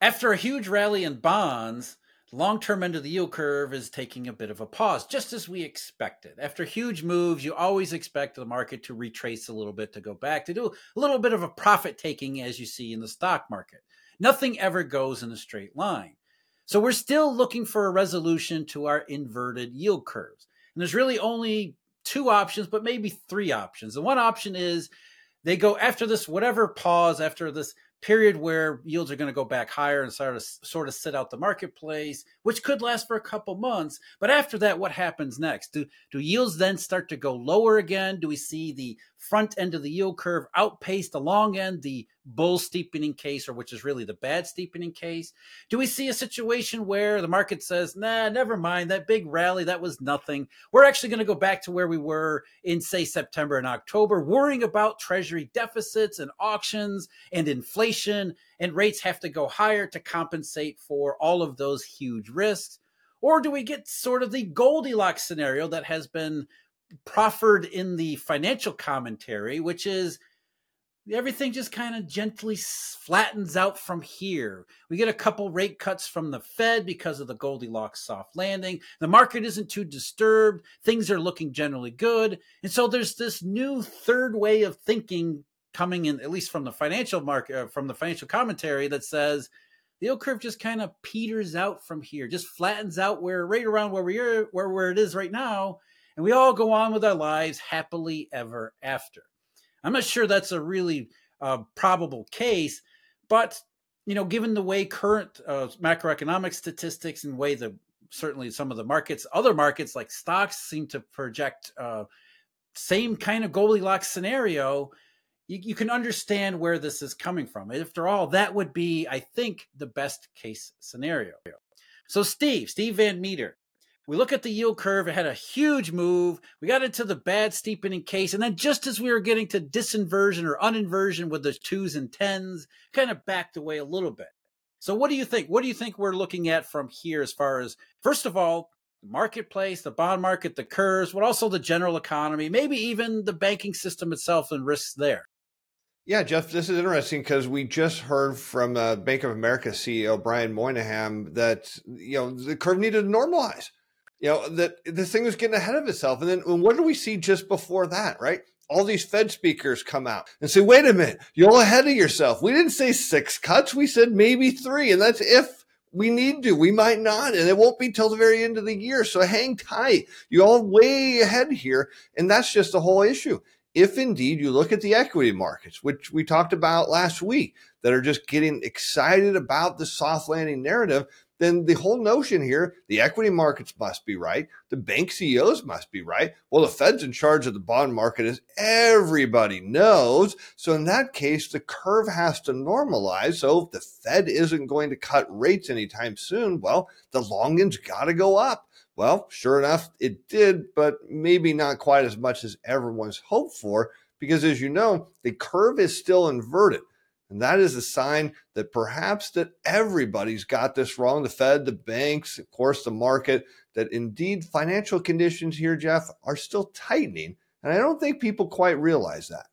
After a huge rally in bonds, long term end of the yield curve is taking a bit of a pause, just as we expected. After huge moves, you always expect the market to retrace a little bit, to go back, to do a little bit of a profit taking, as you see in the stock market. Nothing ever goes in a straight line. So we're still looking for a resolution to our inverted yield curves. And there's really only two options, but maybe three options. The one option is they go after this, whatever pause, after this period where yields are going to go back higher and sort of sort of sit out the marketplace, which could last for a couple months. But after that, what happens next? Do do yields then start to go lower again? Do we see the front end of the yield curve outpace the long end, the bull steepening case, or which is really the bad steepening case? Do we see a situation where the market says, nah, never mind, that big rally, that was nothing. We're actually going to go back to where we were in, say, September and October, worrying about treasury deficits and auctions and inflation, and rates have to go higher to compensate for all of those huge risks? Or do we get sort of the Goldilocks scenario that has been proffered in the financial commentary, which is everything just kind of gently flattens out from here. We get a couple rate cuts from the Fed because of the Goldilocks soft landing. The market isn't too disturbed. Things are looking generally good. And so there's this new third way of thinking coming in, at least from the financial market, uh, from the financial commentary that says the yield curve just kind of peters out from here, just flattens out where right around where we are, where, where it is right now. And we all go on with our lives happily ever after. I'm not sure that's a really uh, probable case, but you know, given the way current uh, macroeconomic statistics and way the certainly some of the markets, other markets like stocks seem to project uh, same kind of Goldilocks scenario. You, you can understand where this is coming from. After all, that would be, I think, the best case scenario. So, Steve, Steve Van Metre, we look at the yield curve, it had a huge move. We got into the bad steepening case. And then just as we were getting to disinversion or uninversion with the twos and tens, kind of backed away a little bit. So what do you think? What do you think we're looking at from here as far as, first of all, the marketplace, the bond market, the curves, but also the general economy, maybe even the banking system itself and risks there? Yeah, Jeff, this is interesting because we just heard from uh, Bank of America CEO Brian Moynihan that you know the curve needed to normalize you know that this thing was getting ahead of itself. And then what do we see just before that right? All these fed speakers come out and say wait a minute you're all ahead of yourself. We didn't say six cuts. We said maybe three. And that's if we need to. We might not. And it won't be till the very end of the year. So hang tight. You're all way ahead here. And that's just the whole issue. If indeed you look at the equity markets which we talked about last week that are just getting excited about the soft landing narrative then the whole notion here, the equity markets must be right, the bank CEOs must be right. Well, the Fed's in charge of the bond market, as everybody knows. So in that case, the curve has to normalize. So if the Fed isn't going to cut rates anytime soon, well, the long end's got to go up. Well, sure enough, it did, but maybe not quite as much as everyone's hoped for, because as you know, the curve is still inverted. And that is a sign that perhaps that everybody's got this wrong. The Fed, the banks, of course, the market, that indeed financial conditions here, Jeff, are still tightening. And I don't think people quite realize that.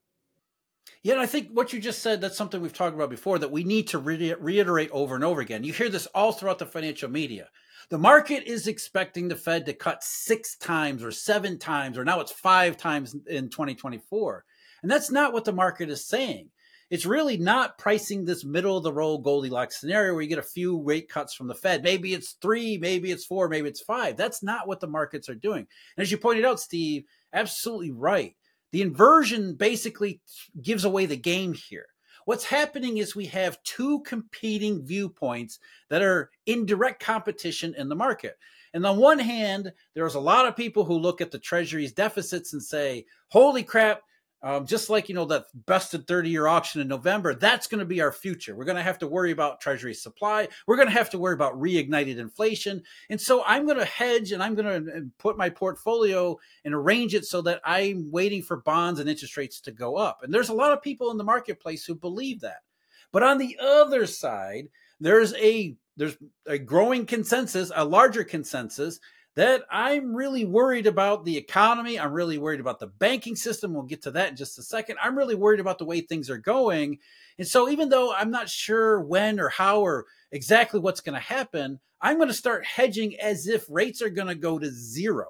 Yeah, I think what you just said, that's something we've talked about before that we need to re- reiterate over and over again. You hear this all throughout the financial media. The market is expecting the Fed to cut six times or seven times, or now it's five times in 2024. And that's not what the market is saying it's really not pricing this middle of the road Goldilocks scenario where you get a few rate cuts from the Fed. Maybe it's three, maybe it's four, maybe it's five. That's not what the markets are doing. And as you pointed out, Steve, absolutely right. The inversion basically gives away the game here. What's happening is we have two competing viewpoints that are in direct competition in the market. And on one hand, there's a lot of people who look at the Treasury's deficits and say, holy crap, um, just like you know that busted 30 year auction in November, that's going to be our future. We're going to have to worry about Treasury supply. We're going to have to worry about reignited inflation. And so I'm going to hedge and I'm going to put my portfolio and arrange it so that I'm waiting for bonds and interest rates to go up. And there's a lot of people in the marketplace who believe that. But on the other side, there's a there's a growing consensus, a larger consensus that I'm really worried about the economy. I'm really worried about the banking system. We'll get to that in just a second. I'm really worried about the way things are going. And so, even though I'm not sure when or how or exactly what's going to happen, I'm going to start hedging as if rates are going to go to zero.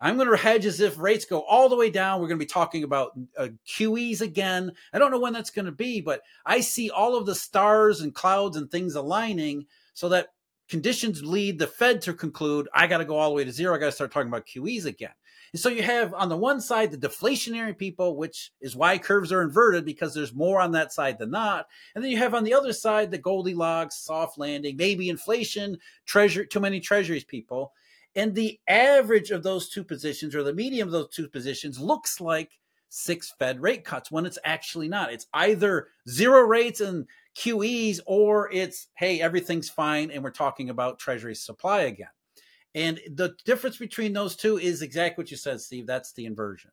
I'm going to hedge as if rates go all the way down. We're going to be talking about uh, QEs again. I don't know when that's going to be, but I see all of the stars and clouds and things aligning so that conditions lead the Fed to conclude I got to go all the way to zero. I got to start talking about QEs again. And so you have on the one side the deflationary people, which is why curves are inverted because there's more on that side than not. And then you have on the other side the Goldilocks, soft landing, maybe inflation, treasure, too many treasuries people. And the average of those two positions or the medium of those two positions looks like six Fed rate cuts when it's actually not. It's either zero rates and QEs or it's, hey, everything's fine and we're talking about Treasury supply again. And the difference between those two is exactly what you said, Steve. That's the inversion.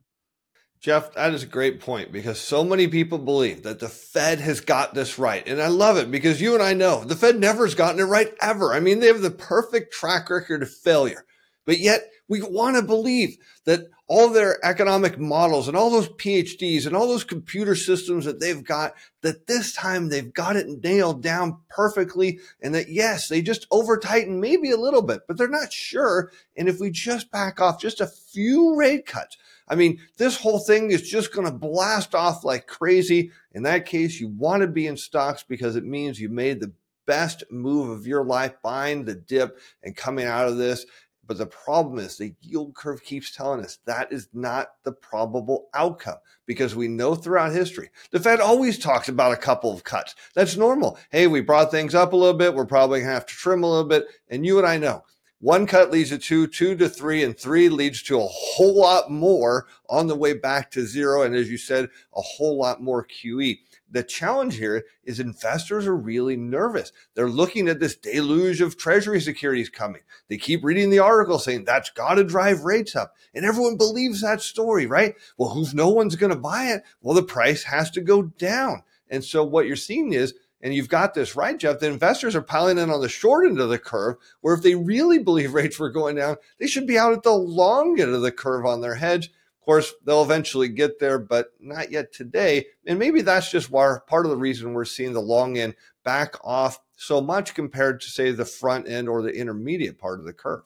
Jeff, that is a great point because so many people believe that the Fed has got this right. And I love it because you and I know the Fed never has gotten it right ever. I mean, they have the perfect track record of failure. But yet we want to believe that all their economic models and all those PhDs and all those computer systems that they've got, that this time they've got it nailed down perfectly. And that yes, they just over tighten maybe a little bit, but they're not sure. And if we just back off just a few rate cuts, I mean, this whole thing is just going to blast off like crazy. In that case, you want to be in stocks because it means you made the best move of your life buying the dip and coming out of this. But the problem is the yield curve keeps telling us that is not the probable outcome because we know throughout history, the Fed always talks about a couple of cuts. That's normal. Hey, we brought things up a little bit. We're probably going to have to trim a little bit. And you and I know one cut leads to two, two to three, and three leads to a whole lot more on the way back to zero. And as you said, a whole lot more QE the challenge here is investors are really nervous. They're looking at this deluge of treasury securities coming. They keep reading the article saying that's got to drive rates up. And everyone believes that story, right? Well, who's no one's going to buy it? Well, the price has to go down. And so what you're seeing is and you've got this right, Jeff. The investors are piling in on the short end of the curve, where if they really believe rates were going down, they should be out at the long end of the curve on their hedge. Of course, they'll eventually get there, but not yet today. And maybe that's just why part of the reason we're seeing the long end back off so much compared to, say, the front end or the intermediate part of the curve.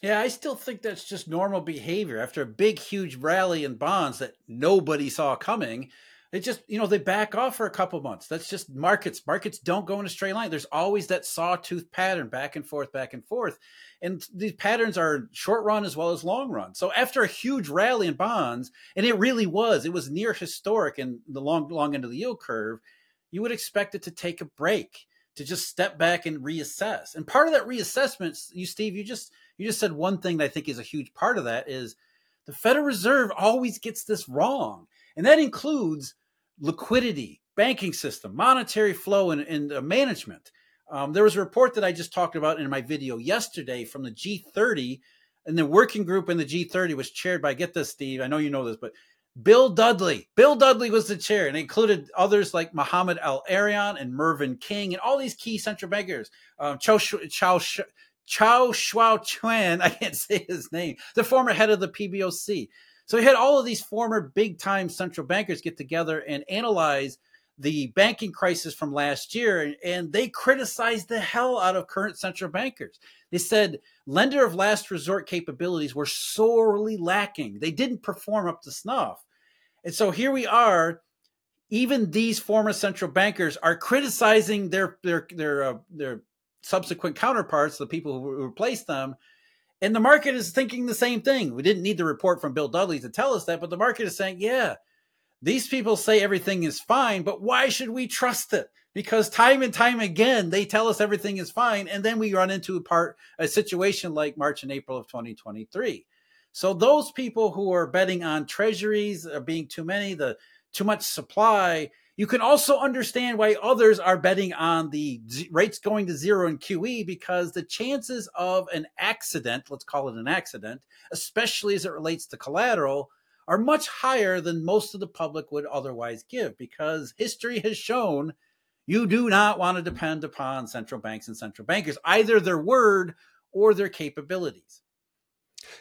Yeah, I still think that's just normal behavior. After a big, huge rally in bonds that nobody saw coming, it just you know they back off for a couple months. That's just markets. Markets don't go in a straight line. There's always that sawtooth pattern back and forth back and forth. And these patterns are short run as well as long run. So after a huge rally in bonds and it really was it was near historic in the long long end of the yield curve you would expect it to take a break to just step back and reassess. And part of that reassessment you steve you just you just said one thing that i think is a huge part of that is the federal reserve always gets this wrong. And that includes liquidity, banking system, monetary flow, and, and uh, management. Um, there was a report that I just talked about in my video yesterday from the G30, and the working group in the G30 was chaired by, get this, Steve, I know you know this, but Bill Dudley. Bill Dudley was the chair, and included others like Mohamed El-Erian and Mervyn King and all these key central bankers. Um, Chow, Chow, Chow Shuao Chuan, I can't say his name, the former head of the PBOC. So he had all of these former big time central bankers get together and analyze the banking crisis from last year, and they criticized the hell out of current central bankers. They said lender of last resort capabilities were sorely lacking. They didn't perform up to snuff. And so here we are. Even these former central bankers are criticizing their their their uh, their subsequent counterparts, the people who replaced them, and the market is thinking the same thing. We didn't need the report from Bill Dudley to tell us that, but the market is saying, yeah, these people say everything is fine, but why should we trust it? Because time and time again, they tell us everything is fine. And then we run into a part, a situation like March and April of 2023. So those people who are betting on treasuries are being too many, the too much supply, you can also understand why others are betting on the rates going to zero in QE because the chances of an accident, let's call it an accident, especially as it relates to collateral, are much higher than most of the public would otherwise give because history has shown you do not want to depend upon central banks and central bankers, either their word or their capabilities.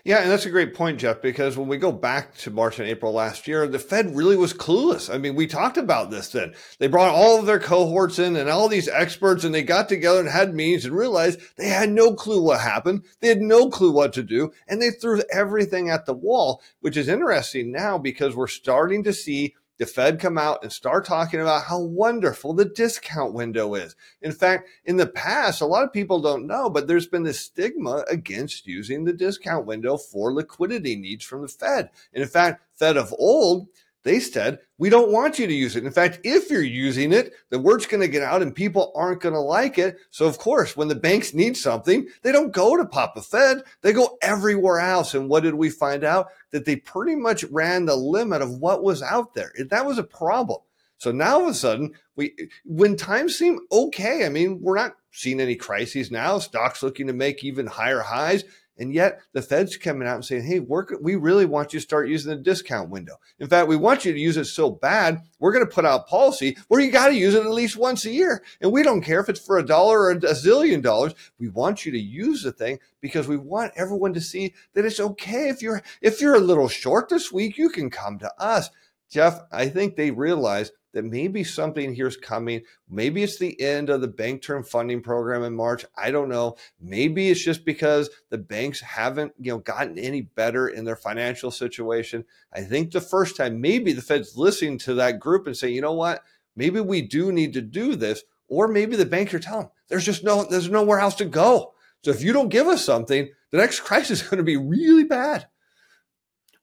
Yeah, and that's a great point, Jeff, because when we go back to March and April last year, the Fed really was clueless. I mean, we talked about this then. They brought all of their cohorts in and all these experts, and they got together and had meetings and realized they had no clue what happened. They had no clue what to do, and they threw everything at the wall, which is interesting now because we're starting to see the Fed come out and start talking about how wonderful the discount window is. In fact, in the past, a lot of people don't know, but there's been this stigma against using the discount window for liquidity needs from the Fed. And in fact, Fed of old they said, we don't want you to use it. In fact, if you're using it, the word's going to get out and people aren't going to like it. So, of course, when the banks need something, they don't go to Papa Fed. They go everywhere else. And what did we find out? That they pretty much ran the limit of what was out there. That was a problem. So now all of a sudden, we when times seem okay, I mean, we're not seeing any crises now. Stocks looking to make even higher highs. And yet the Fed's coming out and saying, hey, we really want you to start using the discount window. In fact, we want you to use it so bad, we're going to put out policy where you got to use it at least once a year. And we don't care if it's for a dollar or a zillion dollars. We want you to use the thing because we want everyone to see that it's okay. If you're, if you're a little short this week, you can come to us. Jeff, I think they realize that maybe something here's coming. Maybe it's the end of the bank term funding program in March. I don't know. Maybe it's just because the banks haven't, you know, gotten any better in their financial situation. I think the first time maybe the Fed's listening to that group and saying, you know what? Maybe we do need to do this. Or maybe the banks are telling them there's just no, there's nowhere else to go. So if you don't give us something, the next crisis is going to be really bad.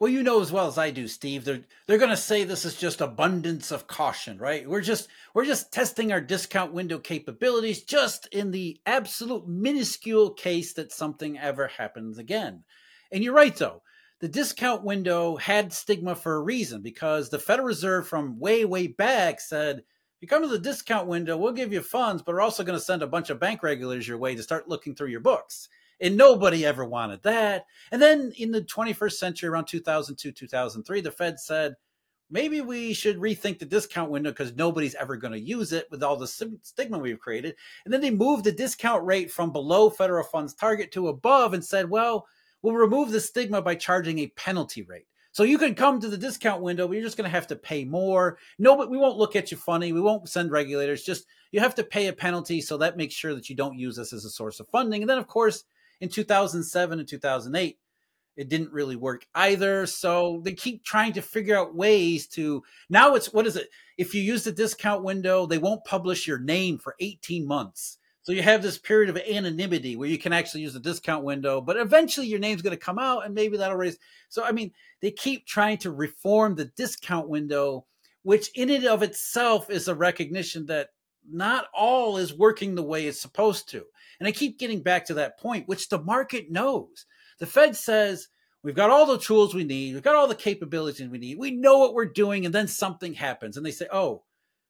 Well, you know as well as I do, Steve. They're they're going to say this is just abundance of caution, right? We're just we're just testing our discount window capabilities, just in the absolute minuscule case that something ever happens again. And you're right, though. The discount window had stigma for a reason because the Federal Reserve, from way way back, said. You come to the discount window, we'll give you funds, but we're also going to send a bunch of bank regulators your way to start looking through your books and nobody ever wanted that. And then in the 21st century, around 2002, 2003, the Fed said, maybe we should rethink the discount window because nobody's ever going to use it with all the stigma we've created. And then they moved the discount rate from below federal funds target to above and said, well, we'll remove the stigma by charging a penalty rate. So you can come to the discount window, but you're just going to have to pay more. No, but we won't look at you funny. We won't send regulators. Just you have to pay a penalty. So that makes sure that you don't use this as a source of funding. And then, of course, in 2007 and 2008 it didn't really work either. So they keep trying to figure out ways to now it's what is it? If you use the discount window they won't publish your name for 18 months. So you have this period of anonymity where you can actually use the discount window but eventually your name's going to come out and maybe that'll raise so i mean they keep trying to reform the discount window which in and of itself is a recognition that not all is working the way it's supposed to and I keep getting back to that point, which the market knows. The Fed says, We've got all the tools we need. We've got all the capabilities we need. We know what we're doing. And then something happens. And they say, Oh,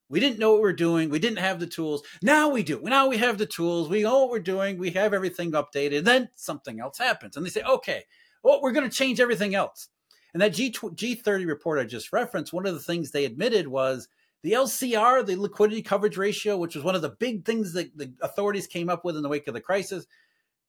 we didn't know what we we're doing. We didn't have the tools. Now we do. Now we have the tools. We know what we're doing. We have everything updated. And then something else happens. And they say, Okay, well, we're going to change everything else. And that G- G30 report I just referenced, one of the things they admitted was the LCR, the liquidity coverage ratio, which was one of the big things that the authorities came up with in the wake of the crisis,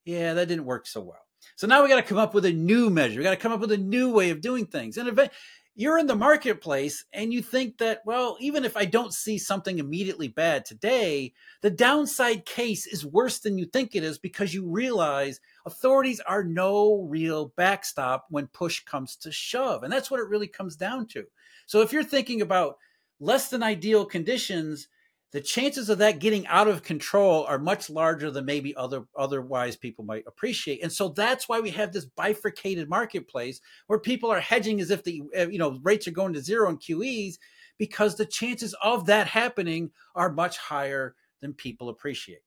yeah, that didn't work so well. So now we got to come up with a new measure. We got to come up with a new way of doing things. And if you're in the marketplace and you think that, well, even if I don't see something immediately bad today, the downside case is worse than you think it is because you realize authorities are no real backstop when push comes to shove. And that's what it really comes down to. So if you're thinking about less than ideal conditions, the chances of that getting out of control are much larger than maybe other otherwise people might appreciate. And so that's why we have this bifurcated marketplace where people are hedging as if the eh, you know rates are going to zero in QEs because the chances of that happening are much higher than people appreciate.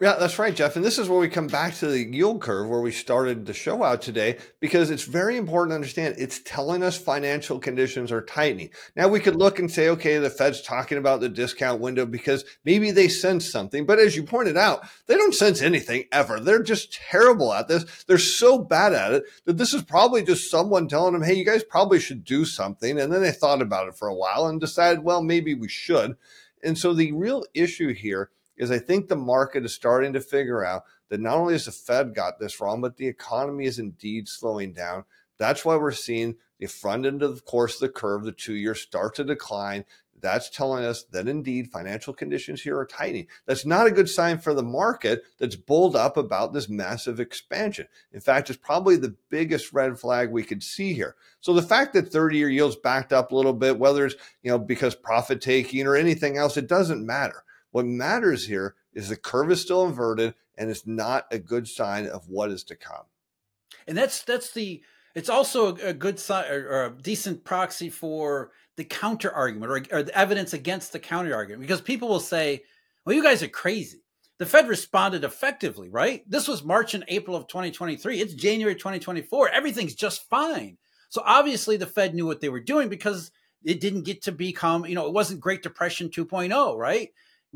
Yeah, that's right, Jeff. And this is where we come back to the yield curve where we started the show out today, because it's very important to understand it's telling us financial conditions are tightening. Now, we could look and say, okay, the Fed's talking about the discount window because maybe they sense something. But as you pointed out, they don't sense anything ever. They're just terrible at this. They're so bad at it that this is probably just someone telling them, hey, you guys probably should do something. And then they thought about it for a while and decided, well, maybe we should. And so the real issue here is I think the market is starting to figure out that not only has the Fed got this wrong, but the economy is indeed slowing down. That's why we're seeing the front end of, of course, of the curve, the two year start to decline. That's telling us that indeed financial conditions here are tightening. That's not a good sign for the market that's bulled up about this massive expansion. In fact, it's probably the biggest red flag we could see here. So the fact that 30 year yields backed up a little bit, whether it's, you know, because profit taking or anything else, it doesn't matter. What matters here is the curve is still inverted and it's not a good sign of what is to come. And that's that's the it's also a, good sign or, a decent proxy for the counter argument or, or the evidence against the counter argument because people will say, well, you guys are crazy. The Fed responded effectively, right? This was March and April of 2023. It's January 2024. Everything's just fine. So obviously the Fed knew what they were doing because it didn't get to become, you know, it wasn't Great Depression 2.0, right?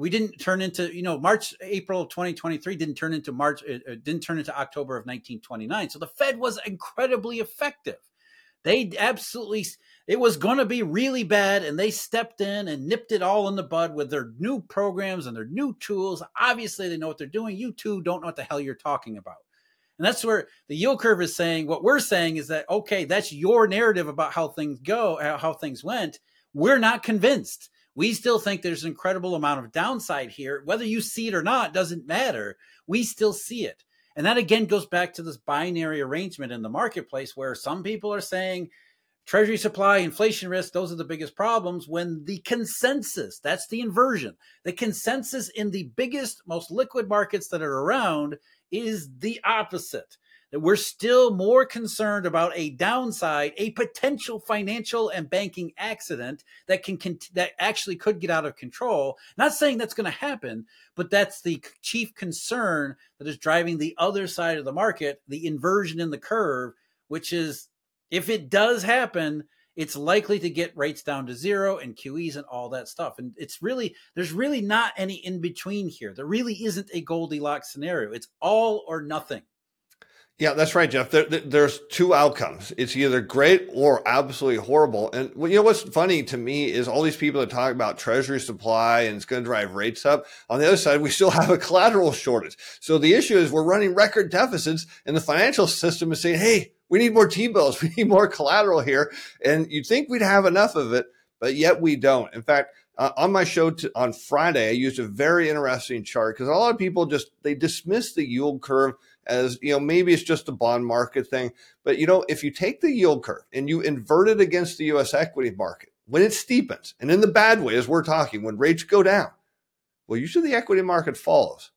We didn't turn into you know march april 2023 didn't turn into march it, it didn't turn into october of 1929 so the fed was incredibly effective. They absolutely it was going to be really bad and they stepped in and nipped it all in the bud with their new programs and their new tools. Obviously they know what they're doing. You two don't know what the hell you're talking about. And that's where the yield curve is saying what we're saying is that okay that's your narrative about how things go how things went. We're not convinced we still think there's an incredible amount of downside here. Whether you see it or not doesn't matter. We still see it. And that again goes back to this binary arrangement in the marketplace where some people are saying treasury supply, inflation risk, those are the biggest problems when the consensus, that's the inversion, the consensus in the biggest, most liquid markets that are around is the opposite that we're still more concerned about a downside, a potential financial and banking accident that can that actually could get out of control. Not saying that's going to happen, but that's the chief concern that is driving the other side of the market, the inversion in the curve, which is if it does happen, it's likely to get rates down to zero and QEs and all that stuff. And it's really, there's really not any in between here. There really isn't a Goldilocks scenario. It's all or nothing. Yeah, that's right, Jeff. There, there's two outcomes. It's either great or absolutely horrible. And you know what's funny to me is all these people that talk about treasury supply and it's going to drive rates up. On the other side, we still have a collateral shortage. So the issue is we're running record deficits, and the financial system is saying, "Hey, we need more T-bills. We need more collateral here." And you'd think we'd have enough of it, but yet we don't. In fact, uh, on my show t- on Friday, I used a very interesting chart because a lot of people just they dismiss the yield curve as you know maybe it's just a bond market thing but you know if you take the yield curve and you invert it against the US equity market when it steepens and in the bad way as we're talking when rates go down well usually the equity market follows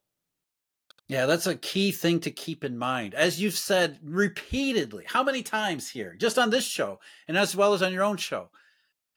yeah, that's a key thing to keep in mind. As you've said repeatedly, how many times here, just on this show and as well as on your own show,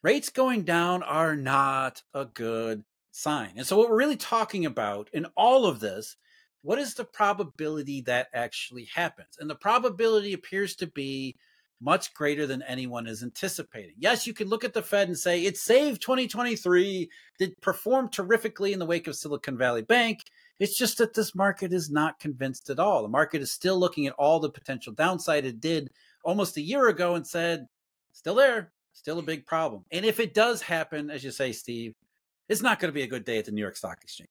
rates going down are not a good sign. And so, what we're really talking about in all of this what is the probability that actually happens? And the probability appears to be much greater than anyone is anticipating. Yes, you can look at the Fed and say it saved 2023, did perform terrifically in the wake of Silicon Valley Bank. It's just that this market is not convinced at all. The market is still looking at all the potential downside it did almost a year ago and said, still there, still a big problem. And if it does happen, as you say, Steve, it's not going to be a good day at the New York Stock Exchange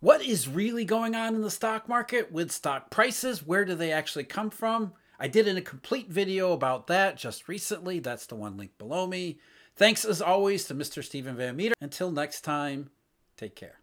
what is really going on in the stock market with stock prices? Where do they actually come from? I did in a complete video about that just recently. That's the one link below me. Thanks as always to Mr. Stephen Van Metre. Until next time, take care.